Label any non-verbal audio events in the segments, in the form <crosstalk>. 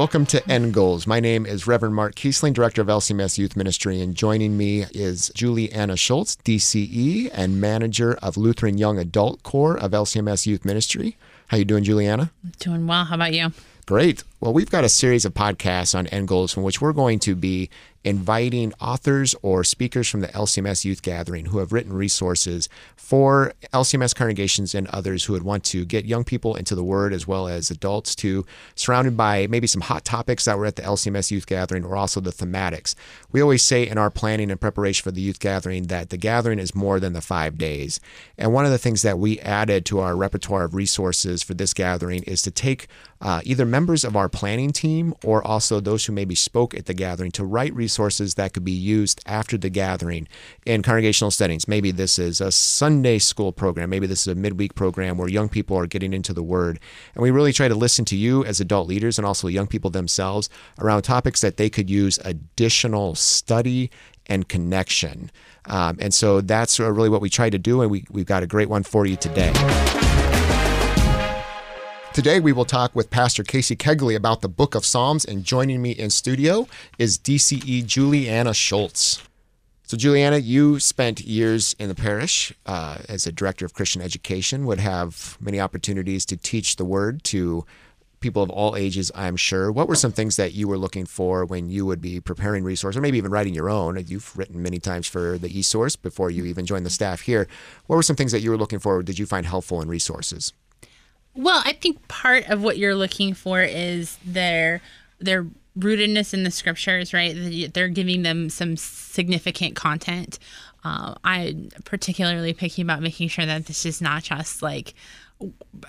Welcome to End Goals. My name is Reverend Mark Kiesling, Director of LCMS Youth Ministry, and joining me is Juliana Schultz, DCE and Manager of Lutheran Young Adult Corps of LCMS Youth Ministry. How you doing, Juliana? Doing well. How about you? Great. Well, we've got a series of podcasts on End Goals from which we're going to be inviting authors or speakers from the LCMS Youth Gathering who have written resources for LCMS congregations and others who would want to get young people into the Word as well as adults to surrounded by maybe some hot topics that were at the LCMS Youth Gathering or also the thematics. We always say in our planning and preparation for the youth gathering that the gathering is more than the five days. And one of the things that we added to our repertoire of resources for this gathering is to take uh, either members of our planning team or also those who maybe spoke at the gathering to write resources that could be used after the gathering in congregational settings. Maybe this is a Sunday school program, maybe this is a midweek program where young people are getting into the Word. And we really try to listen to you as adult leaders and also young people themselves around topics that they could use additional study and connection. Um, and so that's really what we try to do, and we, we've got a great one for you today. Today, we will talk with Pastor Casey Kegley about the book of Psalms, and joining me in studio is DCE Juliana Schultz. So, Juliana, you spent years in the parish uh, as a director of Christian education, would have many opportunities to teach the word to people of all ages, I'm sure. What were some things that you were looking for when you would be preparing resources, or maybe even writing your own? You've written many times for the eSource before you even joined the staff here. What were some things that you were looking for? Did you find helpful in resources? Well, I think part of what you're looking for is their their rootedness in the scriptures, right? They're giving them some significant content. Uh, I'm particularly picky about making sure that this is not just like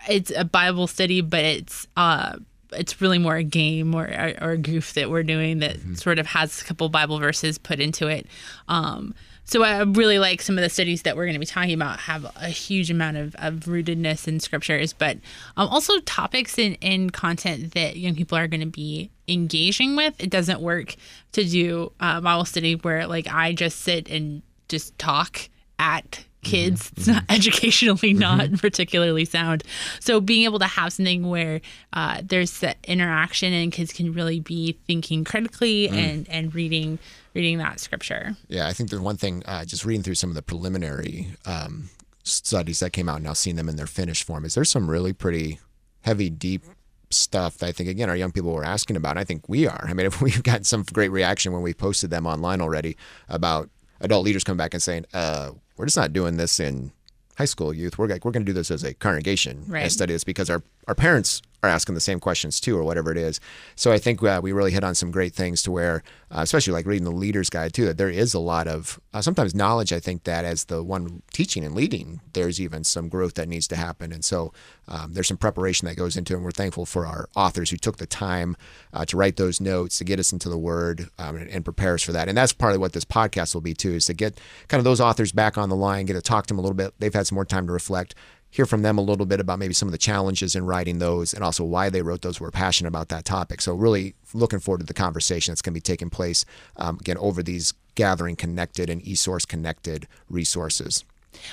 it's a Bible study, but it's uh, it's really more a game or, or, a goof that we're doing that mm-hmm. sort of has a couple Bible verses put into it. Um, so I really like some of the studies that we're going to be talking about have a huge amount of, of rootedness in scriptures, but um, also topics in, in content that young people are going to be engaging with. It doesn't work to do a Bible study where like I just sit and just talk at kids. Mm-hmm. It's not <laughs> educationally not mm-hmm. particularly sound. So being able to have something where uh, there's the interaction and kids can really be thinking critically mm. and and reading reading that scripture. Yeah, I think the one thing, uh, just reading through some of the preliminary um, studies that came out, now seeing them in their finished form, is there's some really pretty heavy, deep stuff that I think again our young people were asking about. I think we are. I mean, <laughs> if we've got some great reaction when we posted them online already about adult leaders coming back and saying, uh, "We're just not doing this in high school youth. We're like we're going to do this as a congregation right. study this because our our parents are asking the same questions too, or whatever it is. So I think uh, we really hit on some great things to where, uh, especially like reading the leader's guide too, that there is a lot of uh, sometimes knowledge. I think that as the one teaching and leading, there's even some growth that needs to happen, and so um, there's some preparation that goes into, it, and we're thankful for our authors who took the time uh, to write those notes to get us into the Word um, and, and, prepare us for that. And that's partly what this podcast will be too, is to get kind of those authors back on the line, get to talk to them a little bit. They've had some more time to reflect hear from them a little bit about maybe some of the challenges in writing those and also why they wrote those. We're passionate about that topic. So, really looking forward to the conversation that's going to be taking place um, again over these gathering connected and e-source connected resources.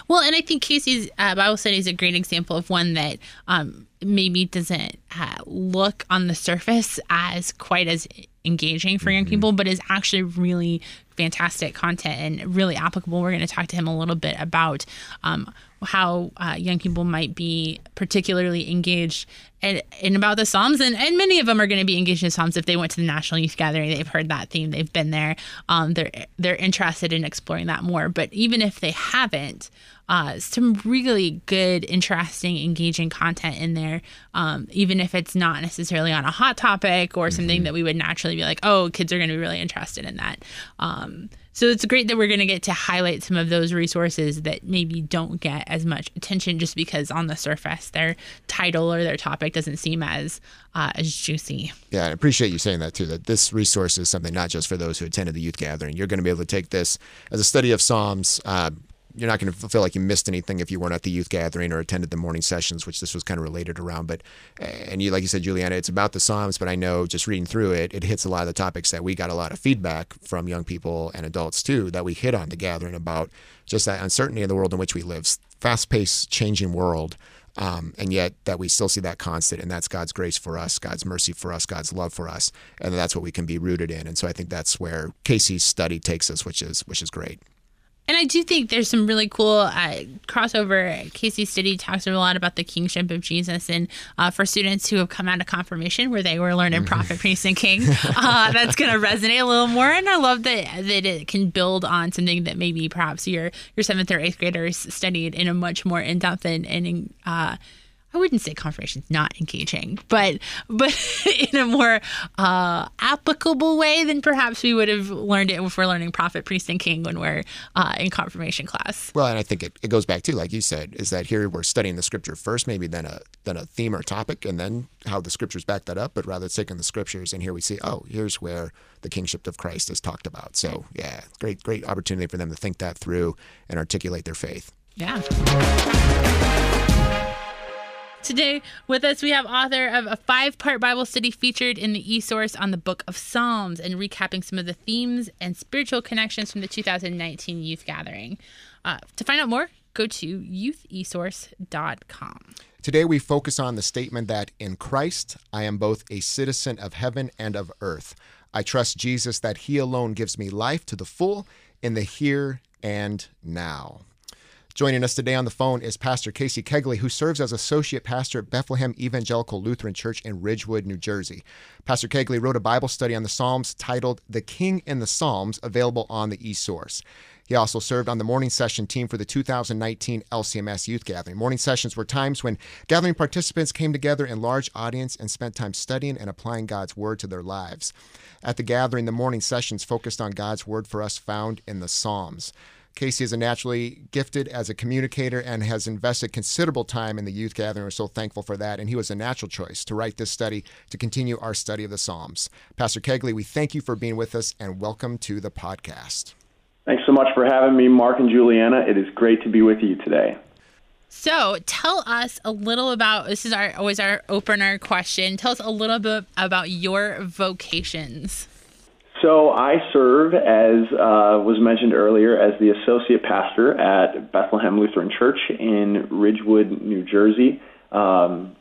Well, and I think Casey's uh, Bible study is a great example of one that um, maybe doesn't uh, look on the surface as quite as engaging for young mm-hmm. people, but is actually really fantastic content and really applicable. We're going to talk to him a little bit about um, how uh, young people might be particularly engaged in, in, about the Psalms, and, and many of them are going to be engaged in Psalms if they went to the National Youth Gathering. They've heard that theme, they've been there. Um, they're they're interested in exploring that more. But even if they haven't, uh, some really good, interesting, engaging content in there. Um, even if it's not necessarily on a hot topic or something mm-hmm. that we would naturally be like, oh, kids are going to be really interested in that. Um, so it's great that we're going to get to highlight some of those resources that maybe don't get as much attention just because on the surface their title or their topic doesn't seem as uh, as juicy. Yeah, I appreciate you saying that too. That this resource is something not just for those who attended the youth gathering. You're going to be able to take this as a study of Psalms. Uh, you're not going to feel like you missed anything if you weren't at the youth gathering or attended the morning sessions, which this was kind of related around. But and you, like you said, Juliana, it's about the Psalms, but I know just reading through it, it hits a lot of the topics that we got a lot of feedback from young people and adults too that we hit on the gathering about just that uncertainty in the world in which we live, fast-paced, changing world. Um, and yet that we still see that constant, and that's God's grace for us, God's mercy for us, God's love for us, and that's what we can be rooted in. And so I think that's where Casey's study takes us, which is which is great. And I do think there's some really cool uh, crossover. Casey's study talks a lot about the kingship of Jesus, and uh, for students who have come out of confirmation where they were learning mm-hmm. prophet, priest, and king, uh, <laughs> that's going to resonate a little more. And I love that that it can build on something that maybe perhaps your your seventh or eighth graders studied in a much more in depth and, and uh, I wouldn't say confirmation is not engaging, but but <laughs> in a more uh, applicable way than perhaps we would have learned it if we're learning prophet, priest, and king when we're uh, in confirmation class. Well, and I think it, it goes back to like you said, is that here we're studying the scripture first, maybe then a then a theme or topic, and then how the scriptures back that up. But rather it's taking the scriptures, and here we see, oh, here's where the kingship of Christ is talked about. So yeah, great great opportunity for them to think that through and articulate their faith. Yeah. Today with us, we have author of a five part Bible study featured in the e source on the book of Psalms and recapping some of the themes and spiritual connections from the 2019 youth gathering. Uh, to find out more, go to youthesource.com. Today, we focus on the statement that in Christ, I am both a citizen of heaven and of earth. I trust Jesus that He alone gives me life to the full in the here and now. Joining us today on the phone is Pastor Casey Kegley, who serves as associate pastor at Bethlehem Evangelical Lutheran Church in Ridgewood, New Jersey. Pastor Kegley wrote a Bible study on the Psalms titled The King in the Psalms, available on the eSource. He also served on the morning session team for the 2019 LCMS Youth Gathering. Morning sessions were times when gathering participants came together in large audience and spent time studying and applying God's Word to their lives. At the gathering, the morning sessions focused on God's Word for us found in the Psalms. Casey is a naturally gifted as a communicator and has invested considerable time in the youth gathering. We're so thankful for that. And he was a natural choice to write this study to continue our study of the Psalms. Pastor Kegley, we thank you for being with us and welcome to the podcast. Thanks so much for having me, Mark and Juliana. It is great to be with you today. So, tell us a little about this is our always our opener question. Tell us a little bit about your vocations. So I serve, as uh, was mentioned earlier, as the associate pastor at Bethlehem Lutheran Church in Ridgewood, New Jersey. Um,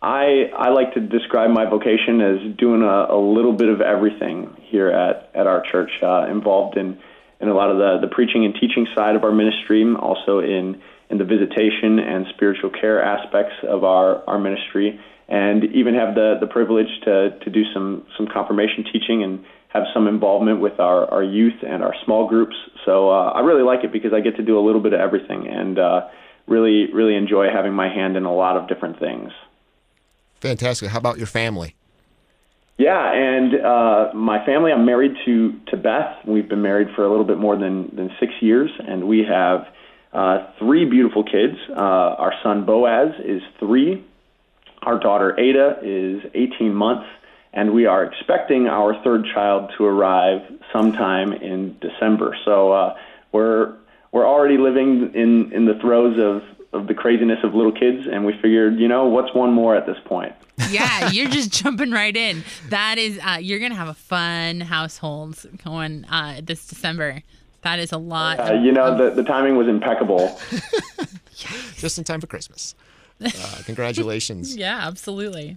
I I like to describe my vocation as doing a, a little bit of everything here at at our church, uh, involved in in a lot of the the preaching and teaching side of our ministry, also in in the visitation and spiritual care aspects of our our ministry, and even have the the privilege to to do some some confirmation teaching and have some involvement with our, our youth and our small groups. So uh, I really like it because I get to do a little bit of everything and uh, really, really enjoy having my hand in a lot of different things. Fantastic. How about your family? Yeah, and uh, my family, I'm married to, to Beth. We've been married for a little bit more than, than six years, and we have uh, three beautiful kids. Uh, our son Boaz is three, our daughter Ada is 18 months, and we are expecting our third child to arrive sometime in December. So uh, we're we're already living in in the throes of of the craziness of little kids, and we figured, you know, what's one more at this point? <laughs> yeah, you're just <laughs> jumping right in. That is, uh, you're gonna have a fun household going uh, this December. That is a lot. Uh, you know, the, the timing was impeccable. yes. <laughs> Just in time for Christmas. Uh, congratulations. yeah, absolutely.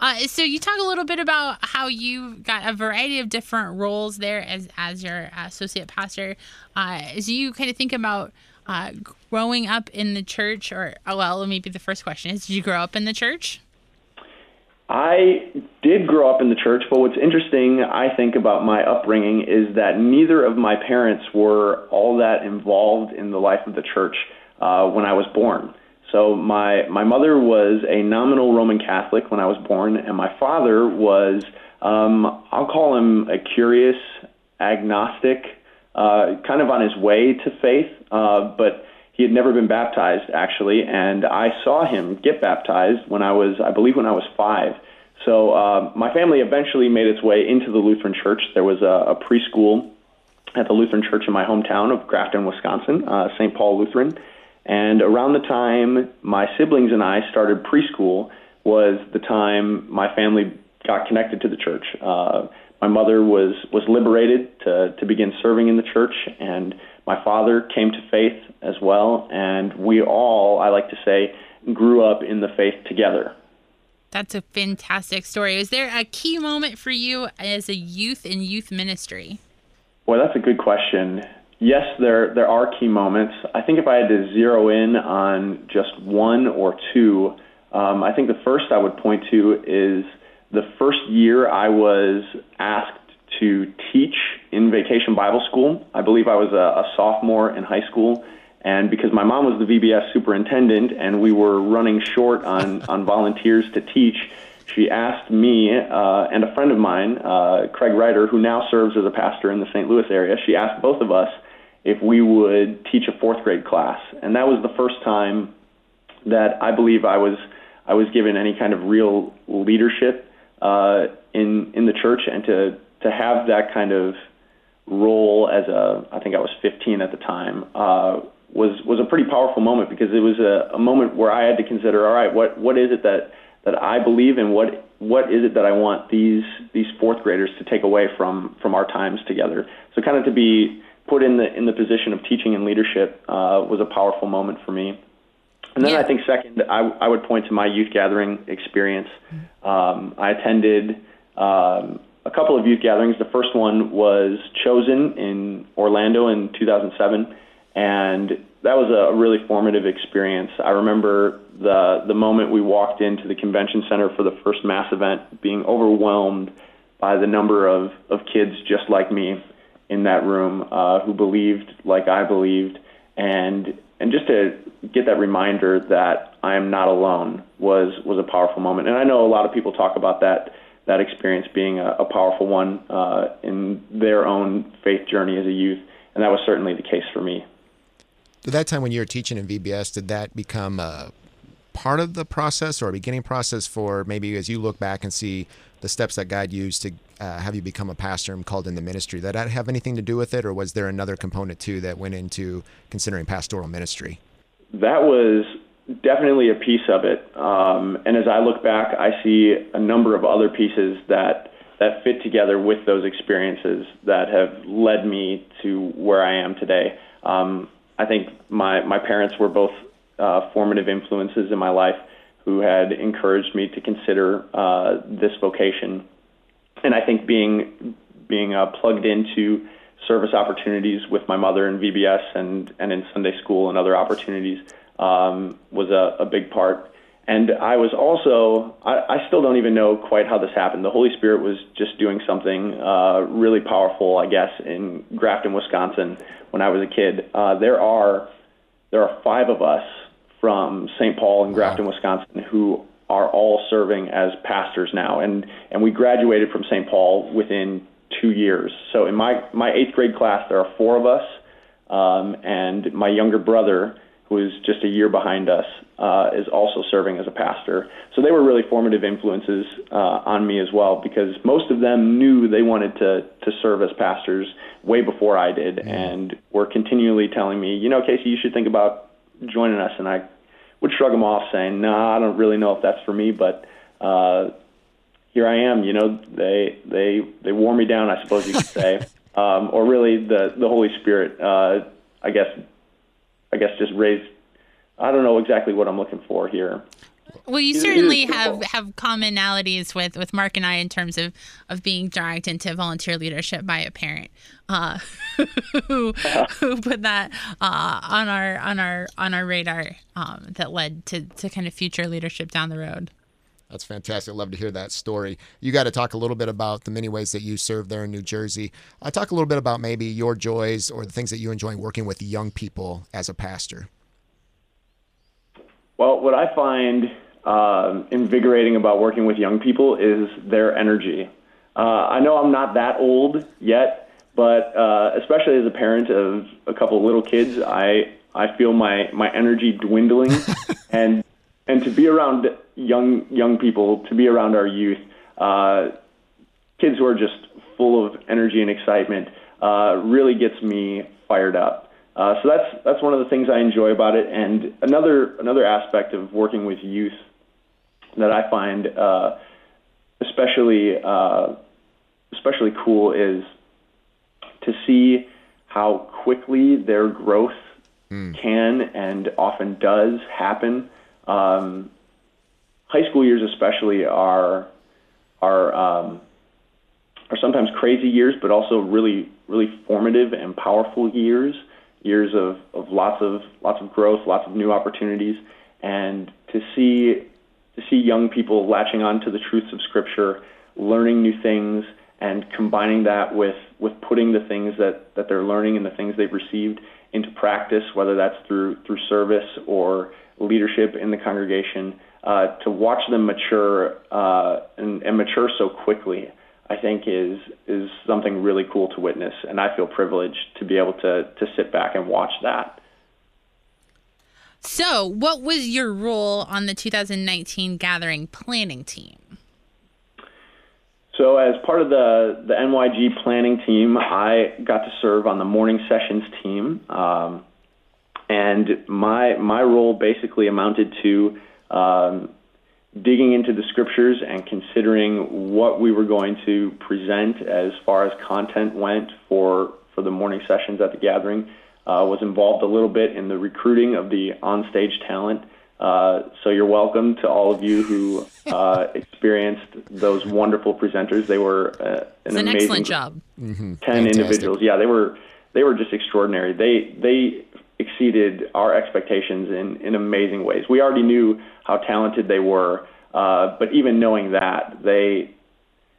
Uh, so you talk a little bit about how you got a variety of different roles there as as your associate pastor. Uh, as you kind of think about uh, growing up in the church, or oh, well, maybe the first question is: Did you grow up in the church? I did grow up in the church, but what's interesting, I think, about my upbringing is that neither of my parents were all that involved in the life of the church uh, when I was born. So my my mother was a nominal Roman Catholic when I was born, and my father was um, I'll call him a curious agnostic, uh, kind of on his way to faith, uh, but he had never been baptized actually, and I saw him get baptized when I was I believe when I was five. So uh, my family eventually made its way into the Lutheran Church. There was a, a preschool at the Lutheran Church in my hometown of Grafton, Wisconsin, uh, St. Paul Lutheran and around the time my siblings and I started preschool was the time my family got connected to the church. Uh, my mother was was liberated to to begin serving in the church, and my father came to faith as well. And we all, I like to say, grew up in the faith together. That's a fantastic story. Was there a key moment for you as a youth in youth ministry? Well, that's a good question. Yes, there there are key moments. I think if I had to zero in on just one or two, um, I think the first I would point to is the first year I was asked to teach in Vacation Bible School. I believe I was a, a sophomore in high school, and because my mom was the VBS superintendent and we were running short on, on volunteers to teach, she asked me uh, and a friend of mine, uh, Craig Ryder, who now serves as a pastor in the St. Louis area, she asked both of us if we would teach a fourth grade class. And that was the first time that I believe I was I was given any kind of real leadership uh, in in the church, and to to have that kind of role as a I think I was 15 at the time uh, was was a pretty powerful moment because it was a, a moment where I had to consider all right what what is it that that I believe in what what is it that I want these these fourth graders to take away from from our times together so kind of to be put in the in the position of teaching and leadership uh, was a powerful moment for me and then Yeah. I think second I, I would point to my youth gathering experience um, I attended um, a couple of youth gatherings the first one was chosen in Orlando in 2007 and that was a really formative experience. I remember the the moment we walked into the convention center for the first mass event, being overwhelmed by the number of of kids just like me in that room uh, who believed like I believed, and and just to get that reminder that I am not alone was was a powerful moment. And I know a lot of people talk about that that experience being a, a powerful one uh, in their own faith journey as a youth, and that was certainly the case for me. At that time when you were teaching in VBS, did that become a part of the process or a beginning process for maybe as you look back and see the steps that God used to uh, have you become a pastor and called in the ministry? Did that have anything to do with it, or was there another component too that went into considering pastoral ministry? that was definitely a piece of it. Um, and as I look back, I see a number of other pieces that that fit together with those experiences that have led me to where I am today. Um, I think my my parents were both uh, formative influences in my life who had encouraged me to consider uh, this vocation. And I think being being uh, plugged into service opportunities with my mother in VBS and and in Sunday school and other opportunities um, was a, a big part. And I was also I, I still don't even know quite how this happened. The Holy Spirit was just doing something uh, really powerful, I guess, in Grafton, Wisconsin, when I was a kid. Uh, there are there are five of us from St. Paul and Grafton, Wisconsin, who are all serving as pastors now, and and we graduated from St. Paul within two years. So in my my eighth grade class, there are four of us, um, and my younger brother, who is just a year behind us, uh, is also serving as a pastor. So they were really formative influences uh, on me as well, because most of them knew they wanted to to serve as pastors way before I did, and were continually telling me, you know, Casey, you should think about joining us, and I would shrug them off, saying, "No, nah, I don't really know if that's for me." But uh, here I am. You know, they they they wore me down, I suppose you could say, <laughs> um, or really the the Holy Spirit. Uh, I guess I guess just raised. I don't know exactly what I'm looking for here. Well, you certainly have have commonalities with with Mark and I in terms of of being dragged into volunteer leadership by a parent uh, <laughs> who who put that uh, on our on our on our radar um, that led to to kind of future leadership down the road. That's fantastic. Love to hear that story. You got to talk a little bit about the many ways that you serve there in New Jersey. I talk a little bit about maybe your joys or the things that you enjoy working with young people as a pastor. Well, what I find um, invigorating about working with young people is their energy. Uh, I know I'm not that old yet, but uh, especially as a parent of a couple of little kids, I I feel my my energy dwindling, <laughs> and and to be around young young people, to be around our youth, uh, kids who are just full of energy and excitement, uh, really gets me fired up. Uh, so that's that's one of the things I enjoy about it. And another another aspect of working with youth that I find uh, especially uh, especially cool is to see how quickly their growth can and often does happen um, high school years, especially, are are um, are sometimes crazy years, but also really really formative and powerful years. Years of, of lots of lots of growth, lots of new opportunities, and to see to see young people latching on to the truths of Scripture, learning new things, and combining that with with putting the things that that they're learning and the things they've received into practice, whether that's through through service or leadership in the congregation, uh, to watch them mature uh, and, and mature so quickly, I think is is something really cool to witness, and I feel privileged to be able to to sit back and watch that. So, what was your role on the 2019 gathering planning team? So, as part of the, the NYG planning team, I got to serve on the morning sessions team. Um, and my, my role basically amounted to um, digging into the scriptures and considering what we were going to present as far as content went for, for the morning sessions at the gathering. Uh, was involved a little bit in the recruiting of the onstage talent uh, so you're welcome to all of you who uh, <laughs> experienced those wonderful presenters. They were uh, an, an amazing excellent job. Mm-hmm. Ten Fantastic. individuals. Yeah, they were they were just extraordinary. They they exceeded our expectations in in amazing ways. We already knew how talented they were, uh, but even knowing that, they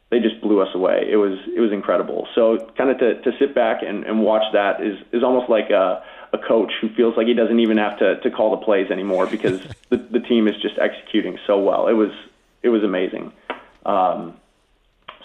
they just blew us away. It was it was incredible. So kind of to, to sit back and, and watch that is is almost like a a coach who feels like he doesn't even have to, to call the plays anymore because <laughs> the, the team is just executing so well. It was it was amazing. Um,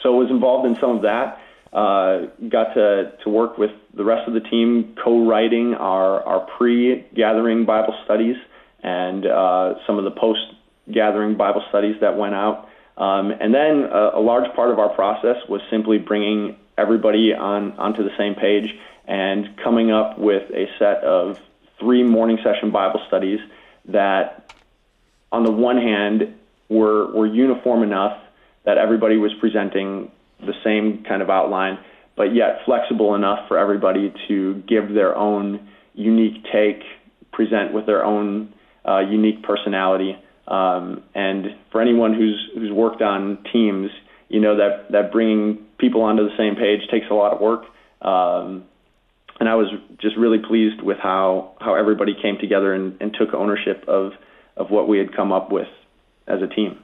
so I was involved in some of that. Uh, got to, to work with the rest of the team co-writing our, our pre-gathering Bible studies and uh, some of the post-gathering Bible studies that went out. Um, and then a, a large part of our process was simply bringing everybody on onto the same page and coming up with a set of three morning session Bible studies that, on the one hand, were, were uniform enough that everybody was presenting the same kind of outline, but yet flexible enough for everybody to give their own unique take, present with their own uh, unique personality. Um, and for anyone who's who's worked on teams, you know that that bringing people onto the same page takes a lot of work. Um, and I was just really pleased with how how everybody came together and, and took ownership of of what we had come up with as a team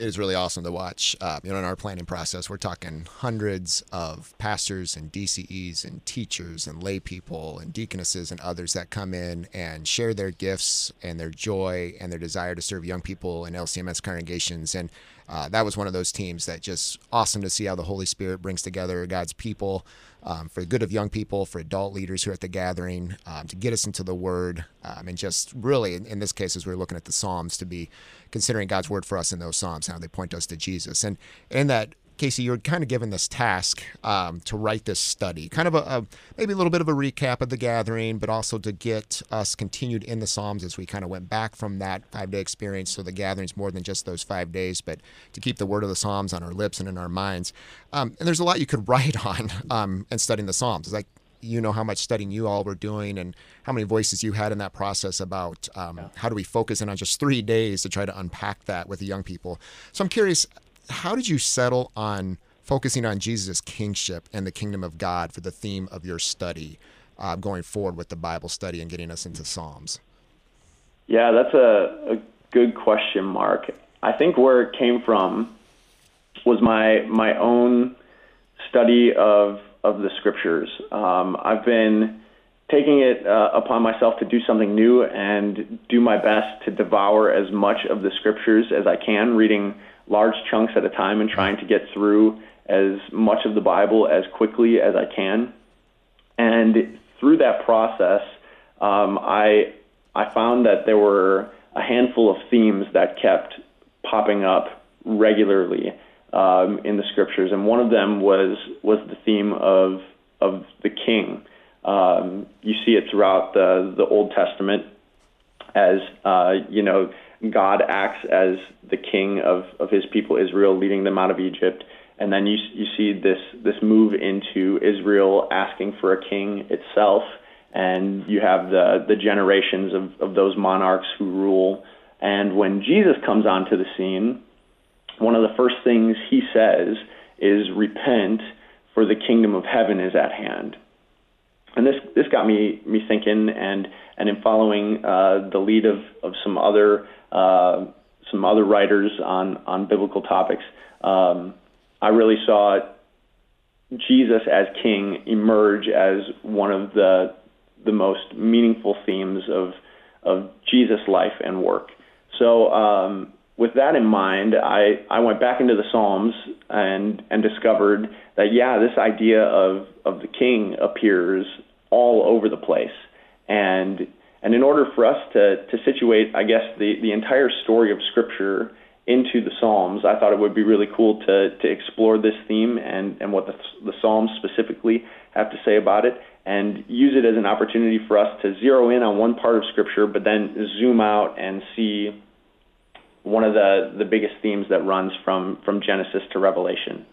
it is really awesome to watch. Uh, you know, in our planning process, we're talking hundreds of pastors and DCEs and teachers and lay people and deaconesses and others that come in and share their gifts and their joy and their desire to serve young people in LCMS congregations. And uh, that was one of those teams that just awesome to see how the Holy Spirit brings together God's people um, for the good of young people, for adult leaders who are at the gathering, um, to get us into the Word, um, and just really, in, in, this case, as we're looking at the Psalms, to be considering God's Word for us in those Psalms, how they point us to Jesus. And in that Casey, you're kind of given this task um, to write this study, kind of a, a, maybe a little bit of a recap of the gathering, but also to get us continued in the Psalms as we kind of went back from that five day experience. So the gathering's more than just those five days, but to keep the word of the Psalms on our lips and in our minds. Um, and there's a lot you could <laughs> write on um, and studying the Psalms. It's like you know how much studying you all were doing and how many voices you had in that process about um, yeah. how do we focus in on just three days to try to unpack that with the young people. So I'm curious, how did you settle on focusing on Jesus' kingship and the kingdom of God for the theme of your study uh, going forward with the Bible study and getting us into Psalms? Yeah, that's a, a good question, Mark. I think where it came from was my my own study of of the scriptures. Um, I've been taking it uh, upon myself to do something new and do my best to devour as much of the scriptures as I can, reading large chunks at a time and trying to get through as much of the Bible as quickly as I can. And through that process, um, I I found that there were a handful of themes that kept popping up regularly um, in the scriptures, and one of them was was the theme of of the king. Um, you see it throughout the the Old Testament as uh, you know God acts as the king of, of his people Israel, leading them out of Egypt. And then you, you see this, this move into Israel asking for a king itself. And you have the, the generations of, of those monarchs who rule And when Jesus comes onto the scene, one of the first things he says is, Repent, for the kingdom of heaven is at hand. And this, this got me, me thinking, and, and in following uh, the lead of, of some other uh, some other writers on, on biblical topics, um, I really saw Jesus as king emerge as one of the the most meaningful themes of of Jesus' life and work. So, um, with that in mind, I, I went back into the Psalms and and discovered that yeah, this idea of of the king appears all over the place, and and in order for us to to situate, I guess the the entire story of Scripture into the Psalms, I thought it would be really cool to to explore this theme and and what the the Psalms specifically have to say about it, and use it as an opportunity for us to zero in on one part of Scripture, but then zoom out and see one of the the biggest themes that runs from from Genesis to Revelation.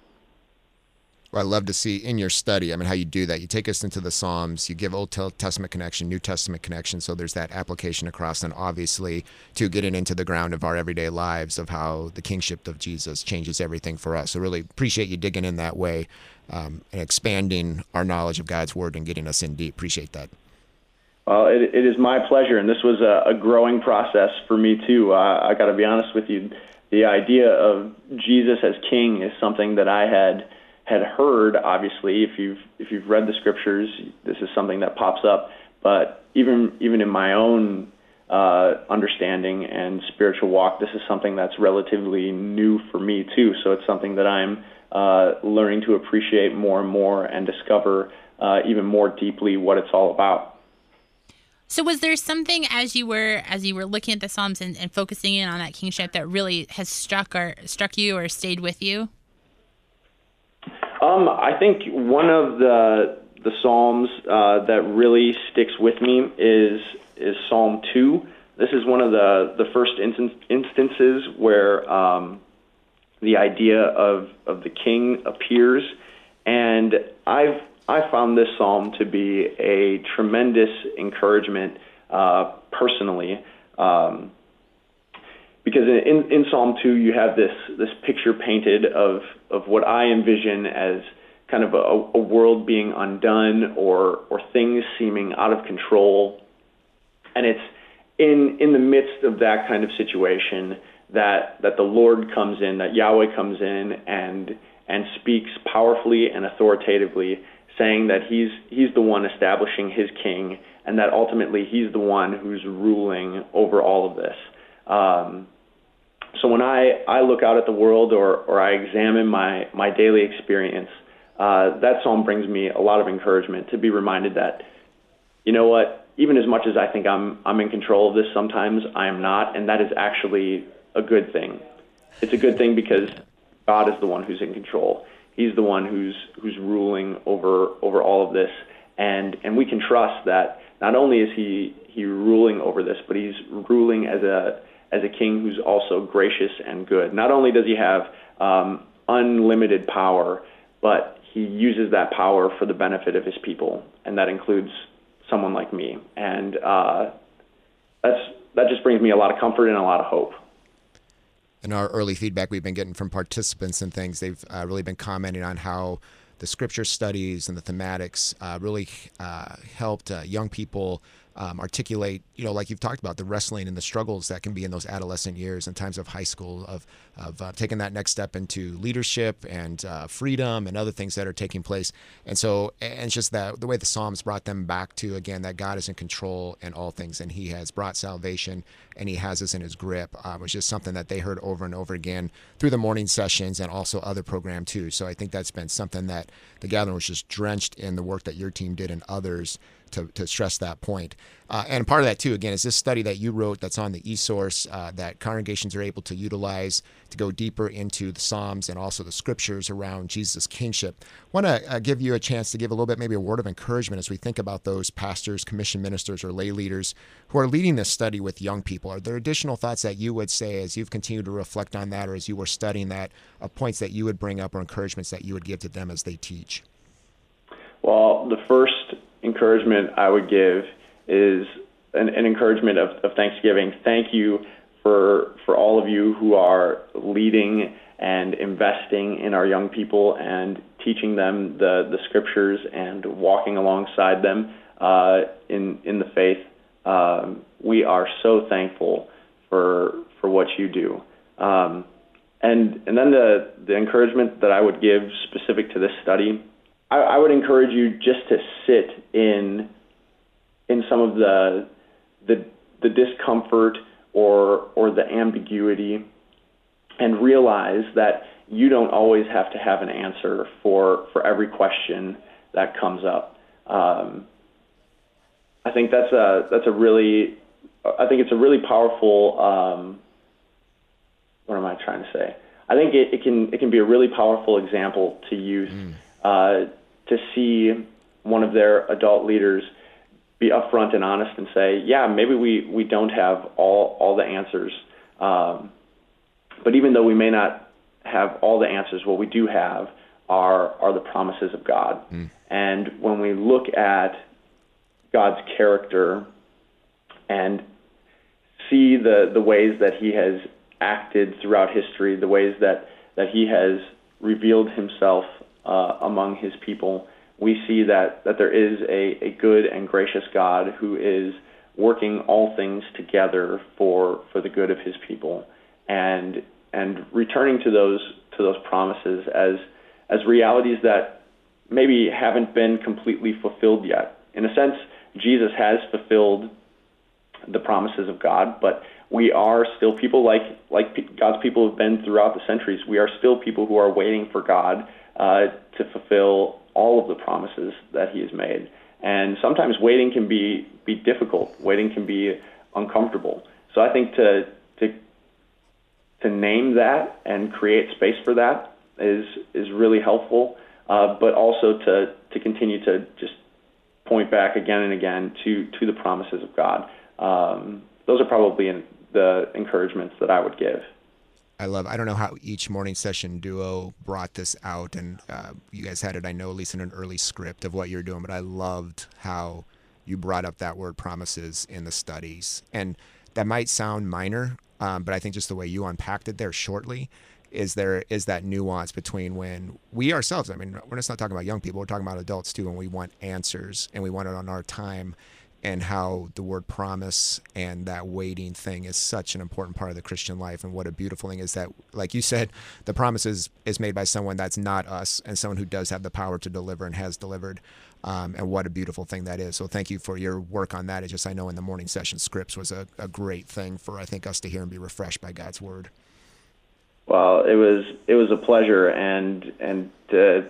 Well, I love to see in your study, I mean, how you do that. You take us into the Psalms, you give Old Testament connection, New Testament connection, so there's that application across, and obviously to getting into the ground of our everyday lives of how the kingship of Jesus changes everything for us. So, really appreciate you digging in that way um, and expanding our knowledge of God's Word and getting us in deep. Appreciate that. Well, it, it is my pleasure, and this was a, a growing process for me too. Uh, I got to be honest with you. The idea of Jesus as King is something that I had had heard. Obviously, if you've if you've read the scriptures, this is something that pops up. But even even in my own uh, understanding and spiritual walk, this is something that's relatively new for me too. So it's something that I'm uh, learning to appreciate more and more and discover uh, even more deeply what it's all about. So was there something as you were as you were looking at the Psalms and, and focusing in on that kingship that really has struck or struck you or stayed with you? Um, I think one of the the psalms uh, that really sticks with me is is Psalm two. This is one of the the first instance, instances where um, the idea of of the king appears, and I've I found this psalm to be a tremendous encouragement uh, personally. Um, because in, in Psalm 2 you have this this picture painted of of what I envision as kind of a, a world being undone or or things seeming out of control, and it's in in the midst of that kind of situation that that the Lord comes in, that Yahweh comes in and and speaks powerfully and authoritatively, saying that he's he's the one establishing his king, and that ultimately he's the one who's ruling over all of this. Um, so when I, I look out at the world or, or I examine my, my daily experience, uh, that psalm brings me a lot of encouragement to be reminded that, you know what, even as much as I think I'm, I'm in control of this, sometimes I am not, and that is actually a good thing. It's a good thing because God is the one who's in control. He's the one who's, who's ruling over, over all of this, and, and we can trust that not only is he, he ruling over this, but he's ruling as a as a king who's also gracious and good. Not only does he have um, unlimited power, but he uses that power for the benefit of his people, and that includes someone like me. And uh, that's that just brings me a lot of comfort and a lot of hope. In our early feedback we've been getting from participants and things, they've uh, really been commenting on how the scripture studies and the thematics uh, really uh, helped uh, young people um, articulate, you know, like you've talked about, the wrestling and the struggles that can be in those adolescent years and times of high school, of, of uh, taking that next step into leadership and uh, freedom and other things that are taking place. And so, and it's just that the way the Psalms brought them back to, again, that God is in control in all things and He has brought salvation and He has us in His grip uh, was just something that they heard over and over again through the morning sessions and also other program too. So I think that's been something that the gathering was just drenched in the work that your team did and others to, to stress that point. Uh, and part of that, too, again, is this study that you wrote that's on the eSource uh, that congregations are able to utilize to go deeper into the Psalms and also the scriptures around Jesus' kingship. Want to uh, give you a chance to give a little bit, maybe a word of encouragement as we think about those pastors, commission ministers, or lay leaders who are leading this study with young people. Are there additional thoughts that you would say as you've continued to reflect on that or as you were studying that, uh, points that you would bring up or encouragements that you would give to them as they teach? Well, the first encouragement I would give is an, an encouragement of, of, Thanksgiving. Thank you for for all of you who are leading and investing in our young people and teaching them the the scriptures and walking alongside them uh, in in the faith. Um, we are so thankful for for what you do. Um, and and then the the encouragement that I would give specific to this study, I, I would encourage you just to sit in in some of the the the discomfort or or the ambiguity and realize that you don't always have to have an answer for for every question that comes up. Um, I think that's a that's a really I think it's a really powerful. Um, what am I trying to say? I think it, it can it can be a really powerful example to use mm. uh, to see one of their adult leaders be upfront and honest and say, yeah, maybe we, we don't have all all the answers, um, but even though we may not have all the answers, what we do have are are the promises of God. Mm. And when we look at God's character and see the, the ways that He has acted throughout history, the ways that, that He has revealed Himself uh, among His people, we see that, that there is a, a good and gracious God who is working all things together for, for the good of His people. And and returning to those to those promises as as realities that maybe haven't been completely fulfilled yet. In a sense, Jesus has fulfilled the promises of God, but we are still people like like God's people have been throughout the centuries. We are still people who are waiting for God uh, to fulfill all of the promises that He has made. And sometimes waiting can be be difficult. Waiting can be uncomfortable. So I think to to to name that and create space for that is is really helpful. Uh, but also to to continue to just point back again and again to to the promises of God. Um, those are probably in the encouragements that I would give. I love. I don't know how each morning session duo brought this out, and uh, you guys had it. I know at least in an early script of what you're doing, but I loved how you brought up that word promises in the studies, and that might sound minor, um, but I think just the way you unpacked it there shortly is there is that nuance between when we ourselves. I mean, we're just not talking about young people. We're talking about adults too, and we want answers and we want it on our time and how the word promise and that waiting thing is such an important part of the Christian life. And what a beautiful thing is that, like you said, the promise is, is made by someone that's not us and someone who does have the power to deliver and has delivered. Um, and what a beautiful thing that is. So thank you for your work on that. It's just I know in the morning session scripts was a, a great thing for I think us to hear and be refreshed by God's word. Well, it was it was a pleasure, and and uh,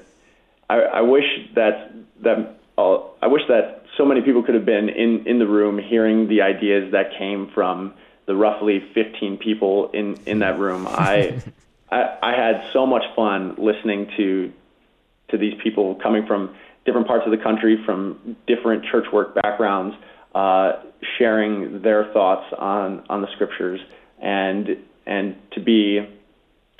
I, I wish that that uh, I wish that so many people could have been in, in the room hearing the ideas that came from the roughly 15 people in, in that room. I, <laughs> I, I had so much fun listening to to these people coming from different parts of the country, from different church work backgrounds, uh, sharing their thoughts on on the scriptures, and and to be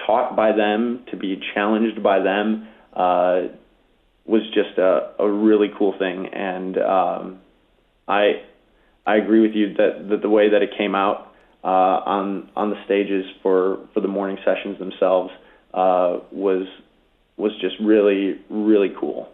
taught by them, to be challenged by them, uh, was just a, a really cool thing, and um, I I agree with you that, that the way that it came out uh, on on the stages for, for the morning sessions themselves uh, was was just really really cool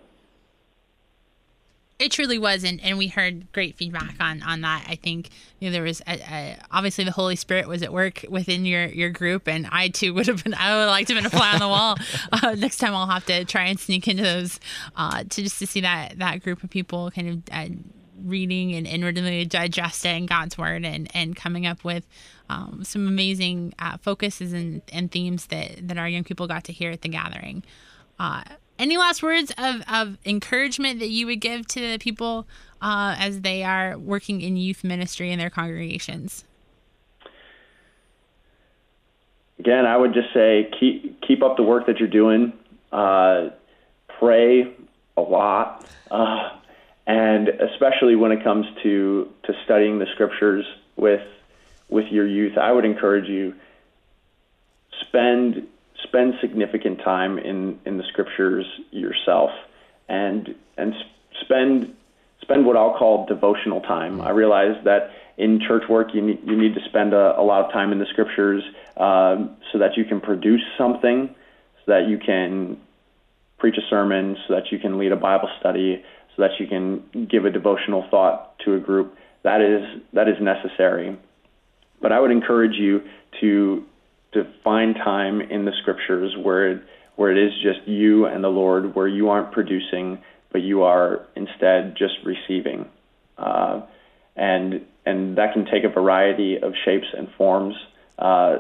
it truly was and, and we heard great feedback on on that. I think you know, there was a, a, obviously the holy spirit was at work within your your group and i too would have been <laughs> i would like to have been a fly on the wall. <laughs> Uh, next time i'll have to try and sneak into those uh, to just to see that that group of people kind of uh, reading and inwardly digesting god's word and and coming up with um, some amazing uh, focuses and, and themes that that our young people got to hear at the gathering. Uh, any last words of, of encouragement that you would give to the people uh, as they are working in youth ministry in their congregations? Again, I would just say keep keep up the work that you're doing. Uh, pray a lot, uh, and especially when it comes to to studying the scriptures with with your youth, I would encourage you spend spend significant time in, in the scriptures yourself and and spend spend what I'll call devotional time. I realize that in church work, you need, you need to spend a, a lot of time in the scriptures um, so that you can produce something, so that you can preach a sermon, so that you can lead a Bible study, so that you can give a devotional thought to a group. That is that is necessary. But I would encourage you to to find time in the scriptures where it, where it is just you and the Lord, where you aren't producing, but you are instead just receiving. Uh, and and that can take a variety of shapes and forms. Uh,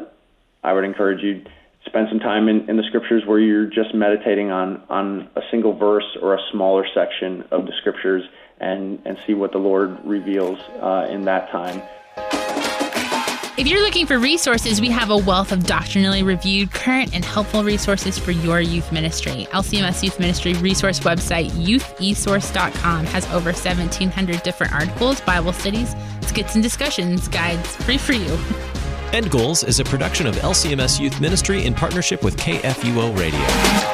I would encourage you spend some time in, in the scriptures where you're just meditating on on a single verse or a smaller section of the scriptures and and see what the Lord reveals uh, in that time. If you're looking for resources, we have a wealth of doctrinally reviewed, current, and helpful resources for your youth ministry. LCMS Youth Ministry resource website, youthesource.com, has over 1,700 different articles, Bible studies, skits and discussions, guides, free for you. End Goals is a production of LCMS Youth Ministry in partnership with KFUO Radio.